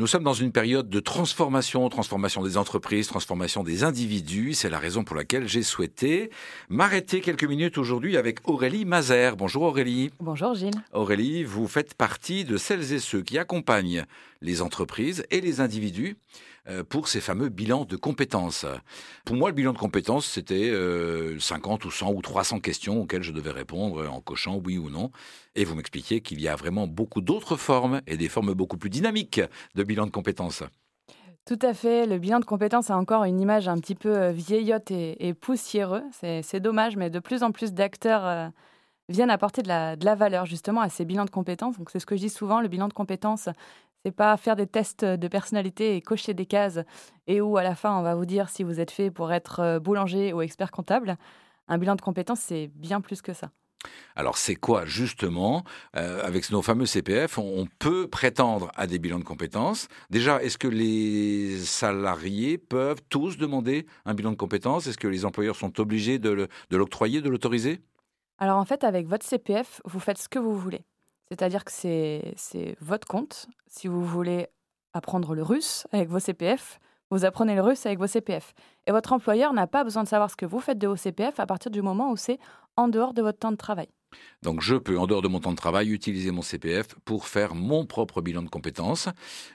Nous sommes dans une période de transformation, transformation des entreprises, transformation des individus. C'est la raison pour laquelle j'ai souhaité m'arrêter quelques minutes aujourd'hui avec Aurélie Mazer. Bonjour Aurélie. Bonjour Gilles. Aurélie, vous faites partie de celles et ceux qui accompagnent les entreprises et les individus euh, pour ces fameux bilans de compétences. Pour moi, le bilan de compétences, c'était 50 euh, ou 100 ou 300 questions auxquelles je devais répondre en cochant oui ou non. Et vous m'expliquiez qu'il y a vraiment beaucoup d'autres formes et des formes beaucoup plus dynamiques de bilan de compétences. Tout à fait. Le bilan de compétences a encore une image un petit peu euh, vieillotte et, poussiéreux. C'est dommage, mais de plus en plus d'acteurs viennent apporter de la, de la, valeur justement à ces bilans de compétences. Donc c'est ce que je dis souvent, le bilan de compétences, c'est pas faire des tests de personnalité et cocher des cases et où à la fin on va vous dire si vous êtes fait pour être euh, boulanger ou expert comptable. Un bilan de compétences, c'est bien plus que ça. Alors c'est quoi justement euh, Avec nos fameux CPF, on, peut prétendre à des bilans de compétences. Déjà, est-ce que les salariés peuvent tous demander un bilan de compétences? Est-ce que les employeurs sont obligés de l'octroyer, de l'autoriser? Alors en fait, avec votre CPF, vous faites ce que vous voulez. C'est-à-dire que c'est votre compte. Si vous voulez apprendre le russe avec vos CPF, vous apprenez le russe avec vos CPF. Et votre employeur n'a pas besoin de savoir ce que vous faites de vos CPF à partir du moment où c'est en dehors de votre temps de travail. Donc je peux, en dehors de mon temps de travail, utiliser mon CPF pour faire mon propre bilan de compétences.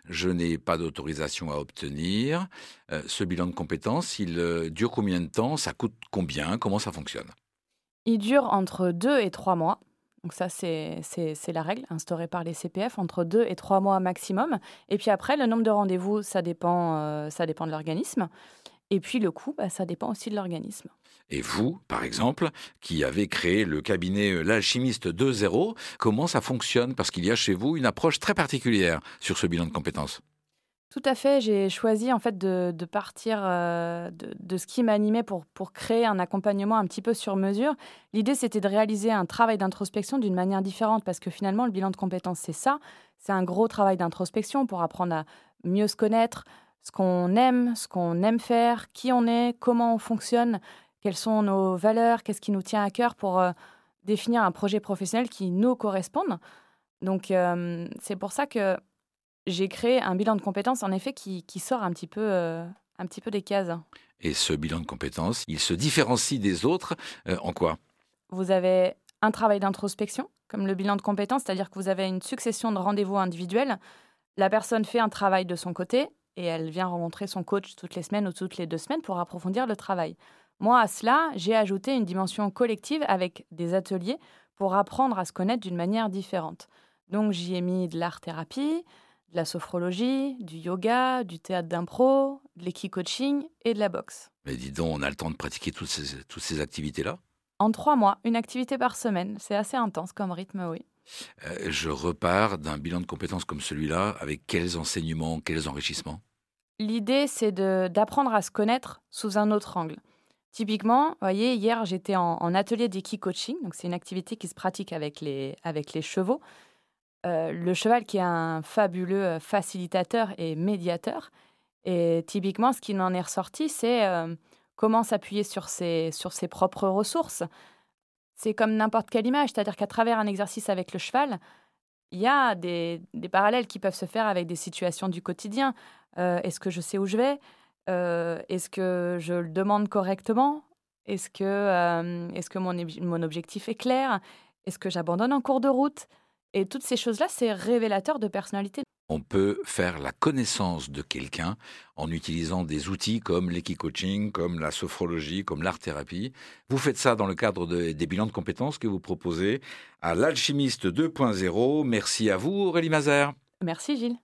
Je n'ai pas d'autorisation à obtenir. Euh, ce bilan de compétences, il euh, dure combien de temps? Ça coûte combien? Comment ça fonctionne? Il dure entre deux et trois mois. Donc ça, c'est la règle instaurée par les CPF, entre deux et trois mois maximum. Et puis après, le nombre de rendez-vous, ça dépend, euh, ça dépend de l'organisme. Et puis le coût, bah, ça dépend aussi de l'organisme. Et vous, par exemple, qui avez créé le cabinet euh, L'Alchimiste 2.0, comment ça fonctionne? Parce qu'il y a chez vous une approche très particulière sur ce bilan de compétences. Tout à fait. J'ai choisi en fait de, partir euh, de, ce qui m'animait pour, créer un accompagnement un petit peu sur mesure. L'idée, c'était de réaliser un travail d'introspection d'une manière différente parce que finalement, le bilan de compétences, c'est ça. C'est un gros travail d'introspection pour apprendre à mieux se connaître, ce qu'on aime, ce qu'on aime faire, qui on est, comment on fonctionne, quelles sont nos valeurs, qu'est-ce qui nous tient à cœur pour euh, définir un projet professionnel qui nous corresponde. Donc, euh, c'est pour ça que j'ai créé un bilan de compétences, en effet, qui, sort un petit, peu, euh, un petit peu des cases. Et ce bilan de compétences, il se différencie des autres euh, en quoi? Vous avez un travail d'introspection, comme le bilan de compétences, c'est-à-dire que vous avez une succession de rendez-vous individuels. La personne fait un travail de son côté et elle vient rencontrer son coach toutes les semaines ou toutes les deux semaines pour approfondir le travail. Moi, à cela, j'ai ajouté une dimension collective avec des ateliers pour apprendre à se connaître d'une manière différente. Donc, j'y ai mis de l'art-thérapie, de la sophrologie, du yoga, du théâtre d'impro, de l'équi-coaching et de la boxe. Mais dis donc, on a le temps de pratiquer toutes ces, toutes ces activités-là? En trois mois, une activité par semaine. C'est assez intense comme rythme, oui. Euh, je repars d'un bilan de compétences comme celui-là avec quels enseignements, quels enrichissements? L'idée, c'est d'apprendre à se connaître sous un autre angle. Typiquement, vous voyez, hier, j'étais en, en, atelier d'équi-coaching. Donc, c'est une activité qui se pratique avec les, avec les chevaux. Euh, le cheval qui est un fabuleux euh, facilitateur et médiateur. Et typiquement, ce qui en est ressorti, c'est euh, comment s'appuyer sur ses, propres ressources. C'est comme n'importe quelle image, c'est-à-dire qu'à travers un exercice avec le cheval, il y a des, parallèles qui peuvent se faire avec des situations du quotidien. Est-ce que je sais où je vais? Est-ce que je le demande correctement? Est-ce que, mon objectif est clair? Est-ce que j'abandonne en cours de route? Et toutes ces choses-là, c'est révélateur de personnalité. On peut faire la connaissance de quelqu'un en utilisant des outils comme l'équi-coaching, comme la sophrologie, comme l'art-thérapie. Vous faites ça dans le cadre des bilans de compétences que vous proposez à l'alchimiste 2.0. Merci à vous, Aurélie Mazer. Merci, Gilles.